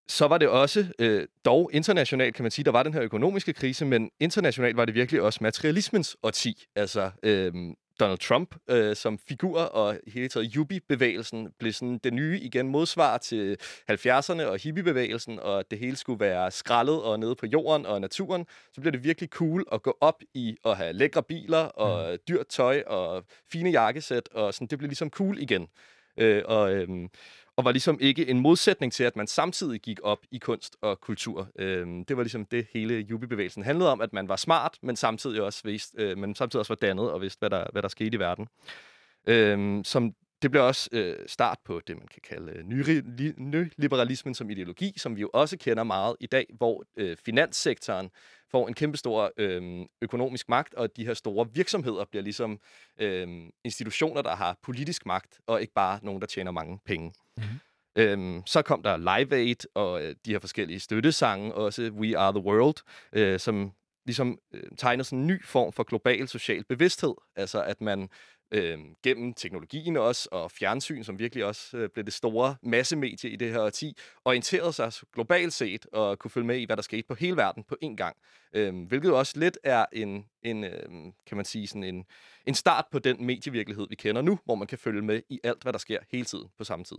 så var det også, øh, dog internationalt kan man sige, der var den her økonomiske krise, men internationalt var det virkelig også materialismens årti. Altså øh, Donald Trump øh, som figur og hele taget yuppie-bevægelsen blev sådan det nye igen modsvar til 70'erne og hippie-bevægelsen, og det hele skulle være skrællet og nede på jorden og naturen. Så blev det virkelig cool at gå op i at have lækre biler og mm. dyrt tøj og fine jakkesæt, og sådan, det blev ligesom cool igen. Øh, og, øhm, og var ligesom ikke en modsætning til, at man samtidig gik op i kunst og kultur. Øhm, det var ligesom det hele Yuppie-bevægelsen handlede om, at man var smart, men samtidig også, vidste, øh, men samtidig også var dannet og vidste, hvad der, hvad der skete i verden. Øhm, som det blev også øh, start på det, man kan kalde øh, nyliberalismen som ideologi, som vi jo også kender meget i dag, hvor øh, finanssektoren får en kæmpestor øh, økonomisk magt, og de her store virksomheder bliver ligesom øh, institutioner, der har politisk magt, og ikke bare nogen, der tjener mange penge. Mm-hmm. Øhm, så kom der Live Aid og øh, de her forskellige støttesange, også We Are The World, øh, som ligesom øh, tegner sådan en ny form for global social bevidsthed. Altså at man øh, gennem teknologien også, og fjernsyn, som virkelig også øh, blev det store massemedie i det her årti, orienterede sig globalt set og kunne følge med i, hvad der skete på hele verden på én gang. Øh, hvilket også lidt er en, en øh, kan man sige, sådan en, en start på den medievirkelighed, vi kender nu, hvor man kan følge med i alt, hvad der sker hele tiden på samme tid.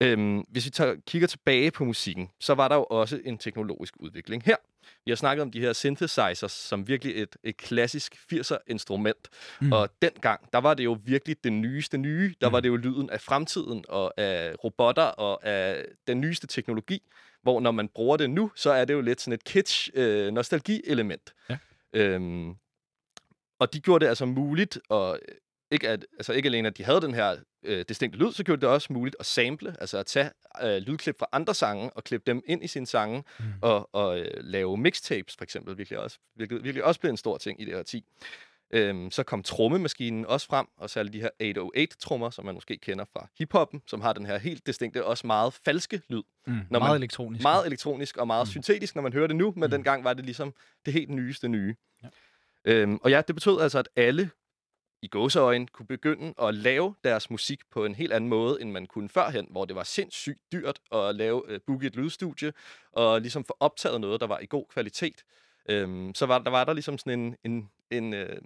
Øhm, hvis vi tager, kigger tilbage på musikken, så var der jo også en teknologisk udvikling her. Vi har snakket om de her synthesizers, som virkelig et, et klassisk 80'er-instrument. Mm. Og dengang, der var det jo virkelig det nyeste nye. Der mm. var det jo lyden af fremtiden og af robotter og af den nyeste teknologi. Hvor når man bruger det nu, så er det jo lidt sådan et kitsch øh. Ja. Øhm, og de gjorde det altså muligt, og ikke, at, altså ikke alene, at de havde den her øh, distinkte lyd, så gjorde det også muligt at sample, altså at tage øh, lydklip fra andre sange og klippe dem ind i sine sange, mm. og, og øh, lave mixtapes for eksempel, virkelig også, virkelig, virkelig også blev en stor ting i det her 10. Øhm, så kom trommemaskinen også frem, og så alle de her 808-trommer, som man måske kender fra hiphoppen, som har den her helt distinkte, også meget falske lyd. Mm, Når meget man- elektronisk. Meget elektronisk og meget mm. syntetisk, når man hører det nu, men mm. dengang var det ligesom det helt nyeste nye. Ja. Øhm, og ja, det betød altså, at alle i gåseøjen kunne begynde at lave deres musik på en helt anden måde, end man kunne førhen, hvor det var sindssygt dyrt at lave uh, booke et lydstudie, og ligesom få optaget noget, der var i god kvalitet. Øhm, så var, der var der ligesom sådan en, en, en øh,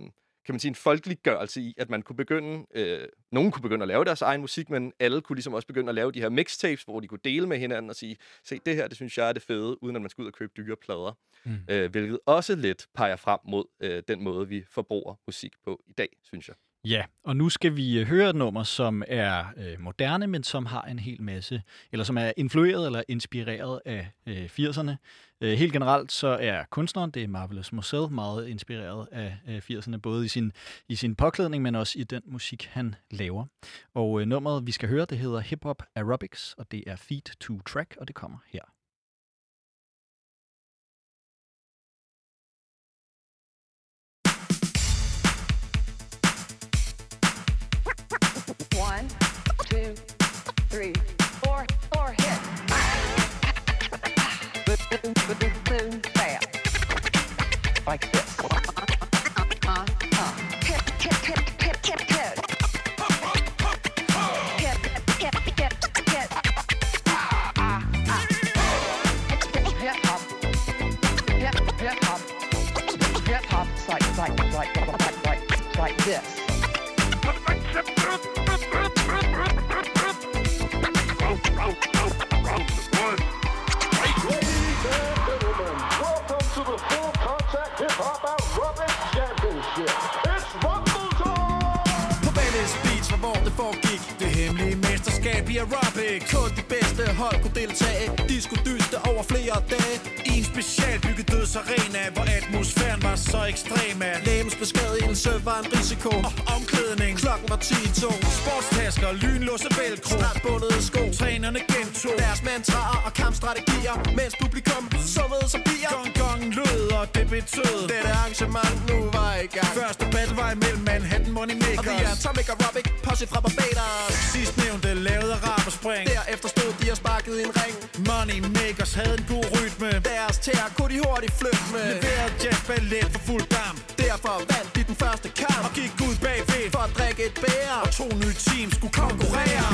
kan man sige, en folkeliggørelse i, at man kunne begynde, øh, nogen kunne begynde at lave deres egen musik, men alle kunne ligesom også begynde at lave de her mixtapes, hvor de kunne dele med hinanden og sige, se, det her, det synes jeg er det fede, uden at man skal ud og købe dyre plader. Mm. Øh, hvilket også lidt peger frem mod øh, den måde, vi forbruger musik på i dag, synes jeg. Ja, og nu skal vi øh, høre et nummer, som er øh, moderne, men som har en hel masse, eller som er influeret eller inspireret af øh, 80'erne. Øh, helt generelt så er kunstneren, det er Marvelous Moselle, meget inspireret af øh, 80'erne, både i sin, i sin påklædning, men også i den musik, han laver. Og øh, nummeret, vi skal høre, det hedder Hip Hop Aerobics, og det er Feed to Track, og det kommer her. Two, three, four, four, hit. Mesterskab i aerobic. Kun de bedste hold. Kunne deltage. De skulle dyste over flere dage. I en specialbygget dødsarena Hvor atmosfæren var så ekstrem at Lægens beskadigelse var en risiko. Og omklædning Klokken var 10 to. Sportstasker, lynlåse, velcro. Strandbundede sko. Trænerne gentog. Deres mantraer og kampstrategier Mens publikum summede som bier. Gong gong lød og det betød. Dette arrangement nu var i gang. Første battle var imellem Manhattan Money Makers. Og vi er Atomic Aerobic, posse fra Barbados. Sidst nævnte lavede raberspring Derefter stod de og sparkede en ring. Money Makers havde en god rytme. Deres tæer kunne de hurtigt flytte med. Leveret jazz ballet for fuld dam. Derfor vandt de den første kamp. Og gik ud bagved for at drikke et bære Og to nye teams skulle konkurrere.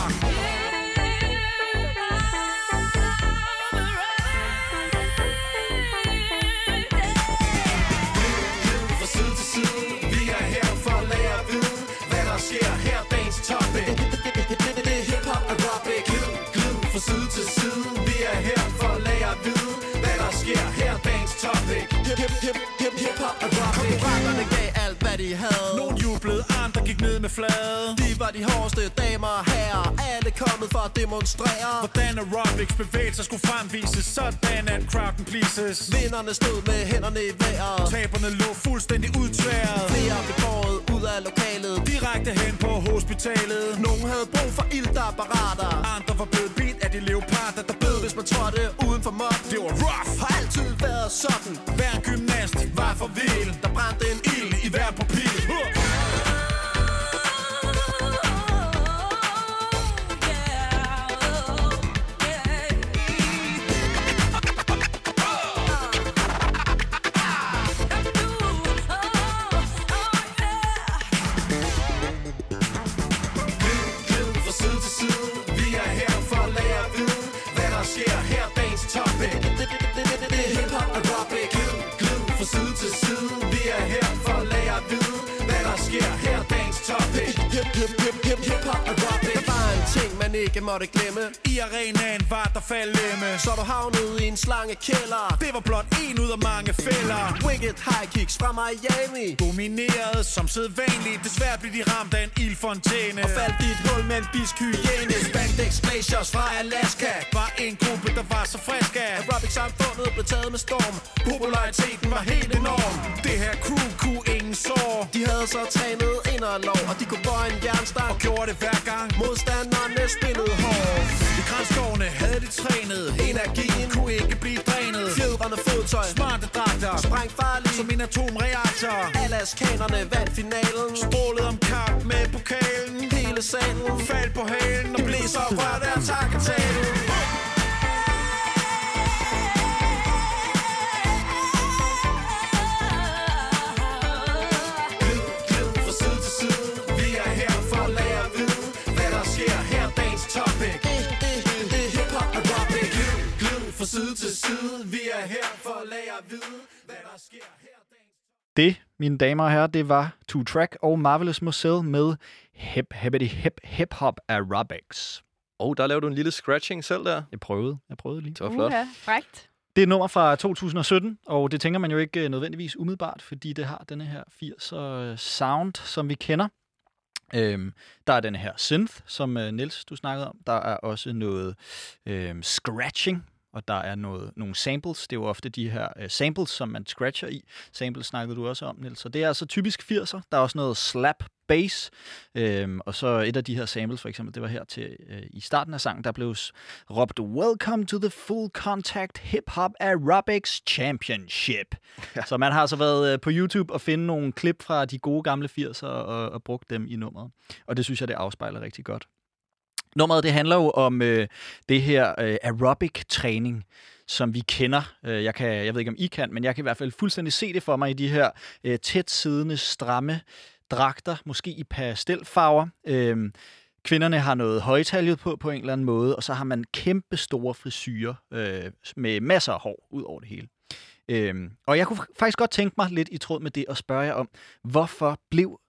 Hip, hip, hip, hip, hip-hop aerobic Konkurrenterne gav alt hvad de havde. Nogle jublede, andre gik ned med flade. De var de hårdeste damer og herrer Alle kommet for at demonstrere. Hvordan aerobics bevægelser skulle fremvises? Sådan at crowden pleases. Vinderne stod med hænderne i vejret. Taberne lå fuldstændig udtværet Flere blev båret ud af lokalet. Direkte hen på hospitalet. Nogle havde brug for iltapparater. Andre var blevet bidt af de leoparder Der bød hvis man trådte uden for mob. Det var rough. Har altid været sådan. Hver gymnast var for vild. Der brændte en ild i hver pupil Hip, hip, hip, hip, hip-hop. aerobic Der ikke måtte glemme. I arenaen var der faldlemme Så du havnede i en slange kælder Det var blot en ud af mange fælder. Wicked high kicks fra Miami. Domineret som sædvanligt. Desværre blev de ramt af en ildfontæne. Og faldt i et hul med en bisk hyæne Spandex glaciers fra Alaska. Var en gruppe der var så frisk af Aerobic samfundet blev taget med storm. Populariteten var helt enorm. Det her crew kunne ingen sår. De havde så trænet ind og lov Og de kunne bøje en jernstang. Og gjorde det hver gang. Modstanderne spillede hårdt. I grænskovene havde de trænet. Energien kunne ikke blive drænet. Fjedrende fodtøj. Smarte dragter. Sprang farligt som en atomreaktor. Alaskanerne vandt finalen. Strålede om kamp med pokalen. Hele salen. Faldt på halen Og blev så rørt af takketalen fra side til side Vi er her for at lære at vide Hvad der sker her Det, mine damer og herrer, det var Two Track og Marvelous Mosel med Hip Hippity Hip Hip Hop Aerobics. Og oh, der lavede du en lille scratching selv der. Jeg prøvede, jeg prøvede lige. Det var flot. Uha, frækt. Det er et nummer fra 2017, og det tænker man jo ikke øh, nødvendigvis umiddelbart, fordi det har denne her 80'er sound, som vi kender. Øhm, der er den her synth, som øh, Nils du snakkede om. Der er også noget øhm, scratching, og der er noget, nogle samples. Det er jo ofte de her øh, samples, som man scratcher i. Samples snakkede du også om, Nils. Så det er altså typisk 80'er. Der er også noget slap bass. Øhm, og så et af de her samples, for eksempel, det var her til øh, i starten af sangen, der blev råbt Welcome to the Full Contact Hip Hop Aerobics Championship. Ja. Så man har altså været øh, på YouTube og finde nogle klip fra de gode gamle 80'er og, og brugt dem i nummeret. Og det synes jeg, det afspejler rigtig godt. Nummeret, det handler jo om øh, det her øh, aerobic-træning, som vi kender. Øh, jeg, kan, jeg ved ikke, om I kan, men jeg kan i hvert fald fuldstændig se det for mig i de her øh, tæt siddende, stramme dragter, måske i pastelfarver. Øh, kvinderne har noget højtaljet på på en eller anden måde, og så har man kæmpe store frisyrer øh, med masser af hår ud over det hele. Øhm, og jeg kunne faktisk godt tænke mig lidt i tråd med det at spørge jer om, hvorfor blev,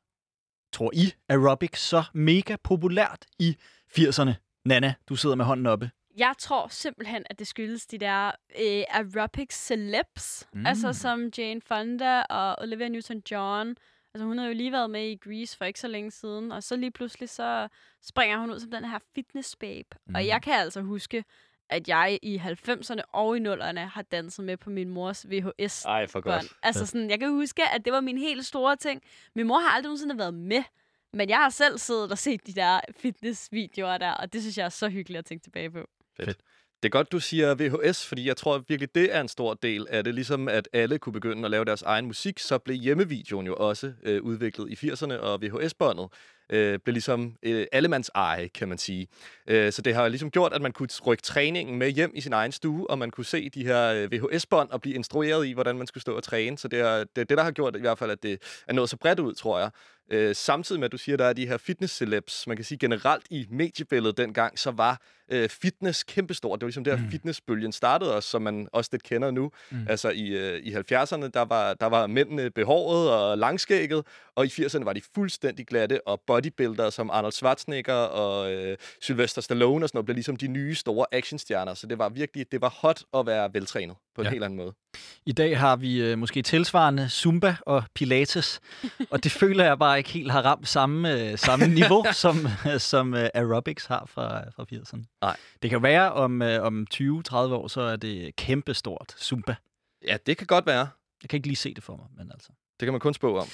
tror I, aerobic så mega populært i 80'erne? Nana, du sidder med hånden oppe. Jeg tror simpelthen, at det skyldes de der øh, aerobic celebs, Mm. altså som Jane Fonda og Olivia Newton-John. Altså hun har jo lige været med i Grease for ikke så længe siden, og så lige pludselig så springer hun ud som den her fitness babe. Mm. Og jeg kan altså huske, at jeg i 90'erne og i 0'erne har danset med på min mors VHS Ej, for bånd. Altså sådan, jeg kan huske, at det var min helt store ting. Min mor har aldrig nogensinde været med, men jeg har selv siddet og set de der fitnessvideoer der, og det synes jeg er så hyggeligt at tænke tilbage på. Fedt. Det er godt, du siger VHS, fordi jeg tror virkelig, det er en stor del af det. Ligesom at alle kunne begynde at lave deres egen musik, så blev hjemmevideoen jo også øh, udviklet i 80'erne, og VHS-båndet øh, blev ligesom øh, allemands eje, kan man sige. Øh, så det har ligesom gjort, at man kunne rykke træningen med hjem i sin egen stue, og man kunne se de her øh, VHS-bånd og blive instrueret i, hvordan man skulle stå og træne. Så det er det, er det der har gjort i hvert fald, at det er nået så bredt ud, tror jeg. Øh, samtidig med, at du siger, at der er de her fitness-celebs. Man kan sige generelt i mediebilledet dengang, så var øh, fitness kæmpestort. Det var ligesom der, mm. fitnessbølgen startede også, som man også lidt kender nu. Mm. Altså i, øh, i 70'erne, der var, der var mændene behåret og langskægget, og i 80'erne var de fuldstændig glatte, og bodybuildere som Arnold Schwarzenegger og øh, Sylvester Stallone og sådan noget, blev ligesom de nye store actionstjerner. Så det var virkelig, det var hot at være veltrænet på en Ja. helt anden måde. I dag har vi øh, måske tilsvarende Zumba og Pilates, og det føler jeg bare ikke helt har ramt samme, øh, samme niveau, som, øh, som øh, aerobics har fra, fra 80'erne. Nej. Det kan være, om, øh, om 20-30 år, så er det kæmpestort Zumba. Ja, det kan godt være. Jeg kan ikke lige se det for mig, men altså. Det kan man kun spå om.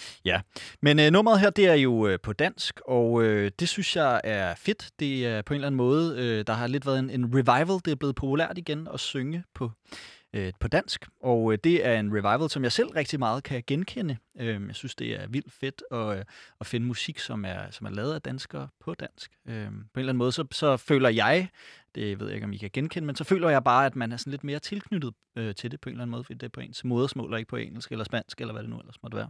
Men øh, nummeret her, det er jo øh, på dansk, og øh, det synes jeg er fedt. Det er på en eller anden måde, øh, der har lidt været en, en revival. Det er blevet populært igen at synge på, øh, på dansk, og øh, det er en revival, som jeg selv rigtig meget kan genkende. Øh, jeg synes, det er vildt fedt at, øh, at finde musik, som er, som er lavet af danskere på dansk. Øh, på en eller anden måde, så, så føler jeg, det ved jeg ikke, om I kan genkende, men så føler jeg bare, at man er sådan lidt mere tilknyttet øh, til det på en eller anden måde, fordi det er på ens modersmål, og ikke på engelsk eller spansk, eller hvad det nu ellers måtte være.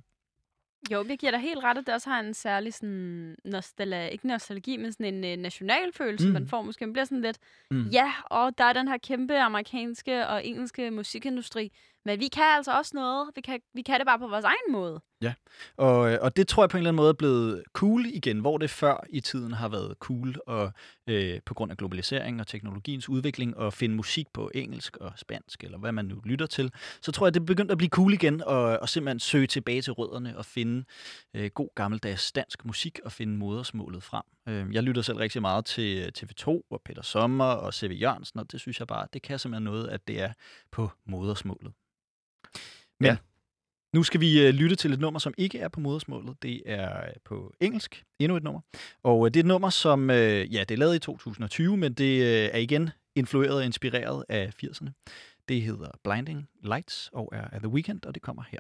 Jo, jeg giver dig helt ret, at det også har en særlig sådan, nostala, ikke nostalgi, men sådan en øh, nationalfølelse, Mm. man får måske. Man bliver sådan lidt, mm. ja, og der er den her kæmpe amerikanske og engelske musikindustri, men vi kan altså også noget. Vi kan, vi kan det bare på vores egen måde. Ja, Og, øh, og det tror jeg på en eller anden måde er blevet cool igen, hvor det før i tiden har været cool og øh, på grund af globalisering og teknologiens udvikling at finde musik på engelsk og spansk, eller hvad man nu lytter til, så tror jeg, det er begyndt at blive cool igen og, og simpelthen søge tilbage til rødderne og finde øh, god gammeldags dansk musik og finde modersmålet frem. Øh, jeg lytter selv rigtig meget til øh, TV2 og Peter Sommer og C.V. Jørgensen, og det synes jeg bare, det kan simpelthen noget, at det er på modersmålet. Men Ja. nu skal vi øh, lytte til et nummer, som ikke er på modersmålet. Det er øh, på engelsk. Endnu et nummer. Og øh, det er et nummer, som øh, ja, det er lavet i 2020, men det øh, er igen influeret og inspireret af 80'erne. Det hedder Blinding Lights og er af The Weeknd, og det kommer her.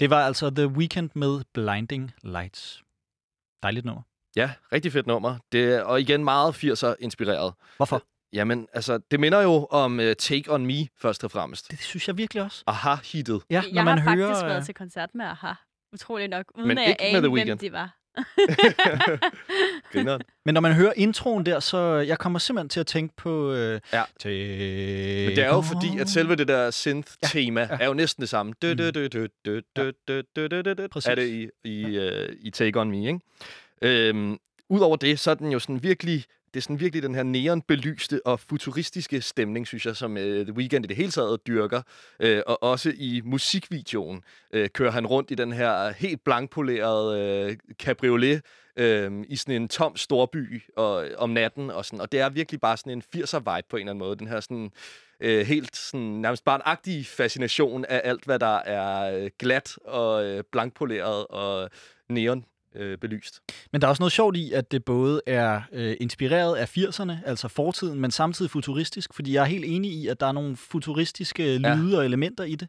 Det var altså The Weeknd med Blinding Lights. Dejligt nummer. Ja, rigtig fedt nummer. Det, og igen meget 80'er inspireret. Hvorfor? Jamen, altså, det minder jo om uh, Take On Me, først og fremmest. Det synes jeg virkelig også. Aha-hittet. Ja, jeg har faktisk hører, været øh, til koncert med Aha. Utroligt nok. Uden Men at ikke jeg med The anede, hvem Weeknd. de var. Men når man hører introen der, så jeg kommer simpelthen til at tænke på... Øh, ja. Men det er jo fordi, at selve det der synth-tema ja. ja. er jo næsten det samme. Præcis. Mm. Er det i, i, ja. øh, i Take On Me, ikke? Øhm, Udover det, så er den jo sådan virkelig det er sådan virkelig den her neonbelyste og futuristiske stemning, synes jeg, som øh, The Weeknd i det hele taget dyrker. Øh, og også i musikvideoen øh, kører han rundt i den her helt blankpolerede øh, cabriolet øh, i sådan en tom storby og, om natten. Og, sådan. og det er virkelig bare sådan en 80'er-vibe på en eller anden måde. Den her sådan øh, helt sådan, nærmest barnagtige fascination af alt, hvad der er øh, glat og øh, blankpoleret og neon øh, belyst. Men der er også noget sjovt i, at det både er øh, inspireret af 80'erne, altså fortiden, men samtidig futuristisk, fordi jeg er helt enig i, at der er nogle futuristiske lyde og elementer i det.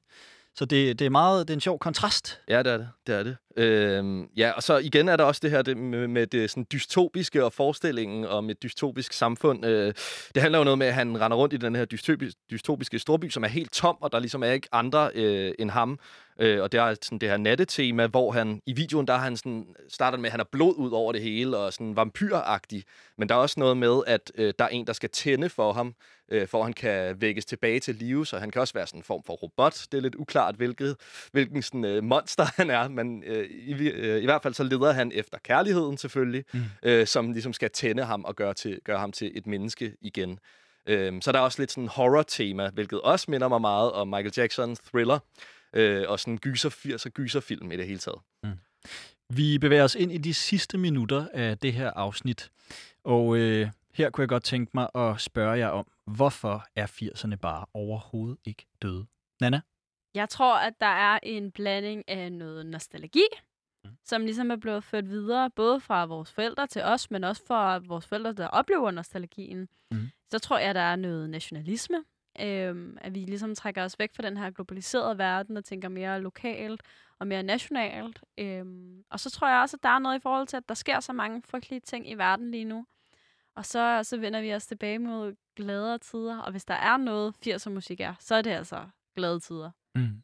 Så det, det, er meget, det er en sjov kontrast. Ja, det er det. det, er det. Øhm, ja, og så igen er der også det her det med, med det sådan dystopiske og forestillingen om et dystopisk samfund. Øh, det handler jo noget med, at han render rundt i den her dystopiske, dystopiske storby, som er helt tom, og der ligesom er ikke andre øh, end ham. Øh, og det er sådan det her nattetema, hvor han i videoen, der er han sådan, starter med, at han har blod ud over det hele, og sådan vampyragtig. Men der er også noget med, at øh, der er en, der skal tænde for ham, øh, for at han kan vækkes tilbage til live, så han kan også være sådan en form for robot. Det er lidt uklart, hvilket, hvilken sådan, øh, monster han er, men øh, i, øh, i hvert fald så leder han efter kærligheden selvfølgelig, mm. øh, som ligesom skal tænde ham og gøre, til, gøre ham til et menneske igen. Øhm, så der er også lidt sådan horror-tema, hvilket også minder mig meget om Michael Jackson Thriller, øh, og sådan gyser 80'er gyserfilm i det hele taget. Vi bevæger os ind i de sidste minutter af det her afsnit, og øh, her kunne jeg godt tænke mig at spørge jer om, hvorfor er 80'erne bare overhovedet ikke døde? Nana? Jeg tror, at der er en blanding af noget nostalgi, mm. som ligesom er blevet ført videre, både fra vores forældre til os, men også fra vores forældre, der oplever nostalgien. Mhm. Så tror jeg, der er noget nationalisme, øhm, at vi ligesom trækker os væk fra den her globaliserede verden og tænker mere lokalt og mere nationalt. Øhm, og så tror jeg også, at der er noget i forhold til, at der sker så mange frygtelige ting i verden lige nu. Og så, så vender vi os tilbage mod gladere tider. Og hvis der er noget 80'er musik er, så er det altså glade tider. Mm.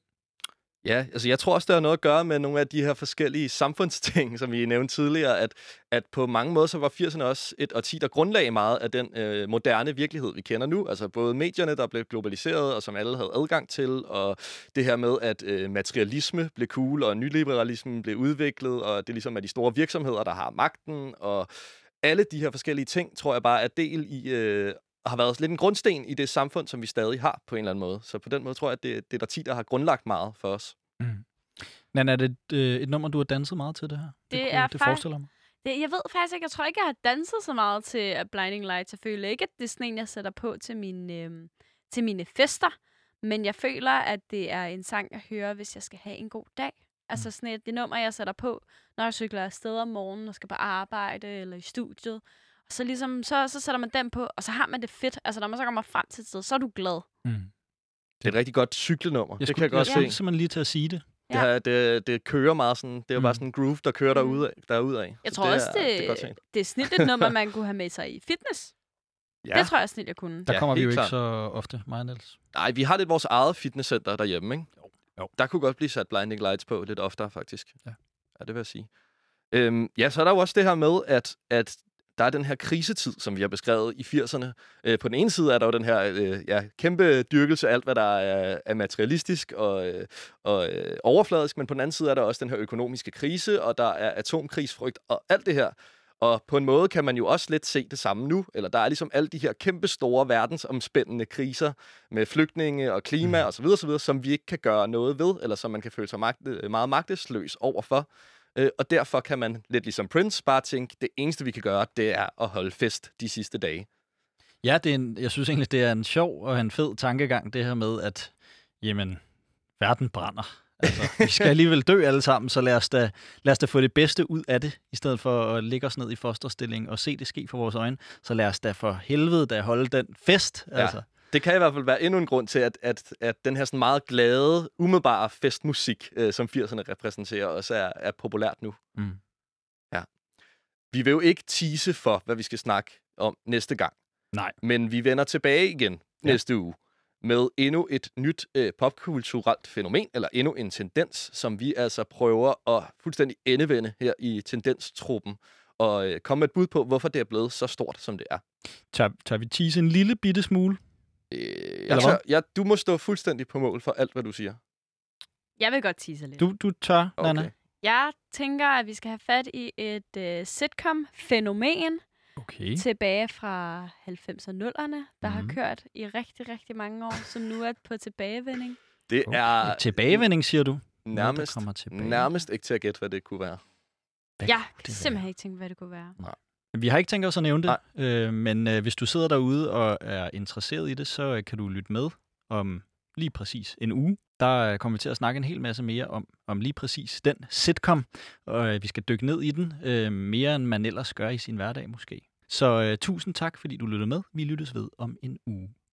Ja, altså jeg tror også, der har noget at gøre med nogle af de her forskellige samfundsting, som vi nævnte tidligere, at, at på mange måder så var 80'erne også et årti, der grundlag meget af den øh, moderne virkelighed, vi kender nu. Altså både medierne, der blev globaliseret, og som alle havde adgang til, og det her med, at øh, materialisme blev cool, og nyliberalismen blev udviklet, og det ligesom er de store virksomheder, der har magten, og alle de her forskellige ting, tror jeg bare er del i... Øh, har været lidt en grundsten i det samfund, som vi stadig har på en eller anden måde. Så på den måde tror jeg, at det, det er der 10, der har grundlagt meget for os. Mm. Nana, er det et, øh, et nummer, du har danset meget til det her? Det kunne, er det forestiller mig. Det, jeg ved faktisk ikke, jeg tror ikke, jeg har danset så meget til uh, Blinding Lights. Jeg føler ikke, at det er sådan en, jeg sætter på til mine, øhm, til mine fester. Men jeg føler, at det er en sang, jeg hører, hvis jeg skal have en god dag. Altså sådan et det nummer, jeg sætter på, når jeg cykler afsted om morgenen og skal på arbejde eller i studiet. Og så, ligesom, så, så sætter man den på, og så har man det fedt. Altså når man så kommer frem til et sted, så er du glad. Mm. Det er et rigtig godt cyklenummer. Jeg det kan jeg godt jeg se. skulle simpelthen lige til at sige det. Det, her, det, det kører meget sådan, det er jo bare Mm. sådan en groove, der kører Mm. derud af. Derud af. Jeg Så tror det også, er, det, det er det er snit et nummer, man kunne have med sig i fitness. Ja. Det tror jeg snit, jeg kunne. Der Ja, kommer vi jo helt ikke så ofte, mig og Niels. Nej, vi har lidt vores eget fitnesscenter derhjemme, ikke? Jo. Jo. Der kunne godt blive sat blinding lights på lidt oftere, faktisk. Ja. ja det vil jeg sige. Øhm, ja, så er der jo også det her med, at, at der er den her krisetid, som vi har beskrevet i 80'erne. Øh, på den ene side er der jo den her øh, ja, kæmpe dyrkelse af alt, hvad der er, er materialistisk og, øh, og øh, overfladisk, men på den anden side er der også den her økonomiske krise, og der er atomkrigsfrygt og alt det her. Og på en måde kan man jo også lidt se det samme nu, eller der er ligesom alle de her kæmpe store verdensomspændende kriser med flygtninge og klima Mm. osv., osv., som vi ikke kan gøre noget ved, eller som man kan føle sig magt, meget magtesløs overfor. Øh, og derfor kan man lidt ligesom Prince bare tænke, det eneste vi kan gøre, det er at holde fest de sidste dage. Ja, det er en, jeg synes egentlig, det er en sjov og en fed tankegang, det her med, at jamen, verden brænder. Altså, vi skal alligevel dø alle sammen, så lad os, da, lad os da få det bedste ud af det, i stedet for at lægge os ned i fosterstilling og se det ske for vores øjne. Så lad os da for helvede da holde den fest. Ja. Altså. Det kan i hvert fald være endnu en grund til, at, at, at den her sådan meget glade, umiddelbare festmusik, øh, som 80'erne repræsenterer, også er, er populært nu. Mm. Vi vil jo ikke tease for, hvad vi skal snakke om næste gang. Nej. Men vi vender tilbage igen Ja. ja. næste uge med endnu et nyt øh, popkulturelt fænomen, eller endnu en tendens, som vi altså prøver at fuldstændig endevende her i tendenstruppen, og øh, komme med et bud på, hvorfor det er blevet så stort, som det er. Tør, tør vi tease en lille bitte smule? Øh, Eller jeg tør, jeg, du må stå fuldstændig på mål for alt, hvad du siger. Jeg vil godt tease lidt. Du, du tør, okay. Nana? Jeg tænker, at vi skal have fat i et uh, sitcom-fænomen Okay. tilbage fra 90'erne og 0'erne, der har Mhm. kørt i rigtig, rigtig mange år, som nu er på tilbagevending. Det okay. er Tilbagevending, siger du? Noget, nærmest, kommer tilbage. nærmest ikke til at gætte, hvad det kunne være. Hvad Jeg kan det simpelthen ikke tænke, hvad det kunne være. Vi har ikke tænkt os at nævne det, Nej. øh, men øh, hvis du sidder derude og er interesseret i det, så øh, kan du lytte med om lige præcis en uge. Der øh, kommer vi til at snakke en hel masse mere om, om lige præcis den sitcom, og øh, vi skal dykke ned i den øh, mere, end man ellers gør i sin hverdag måske. Så øh, tusind tak, fordi du lyttede med. Vi lyttes ved om en uge.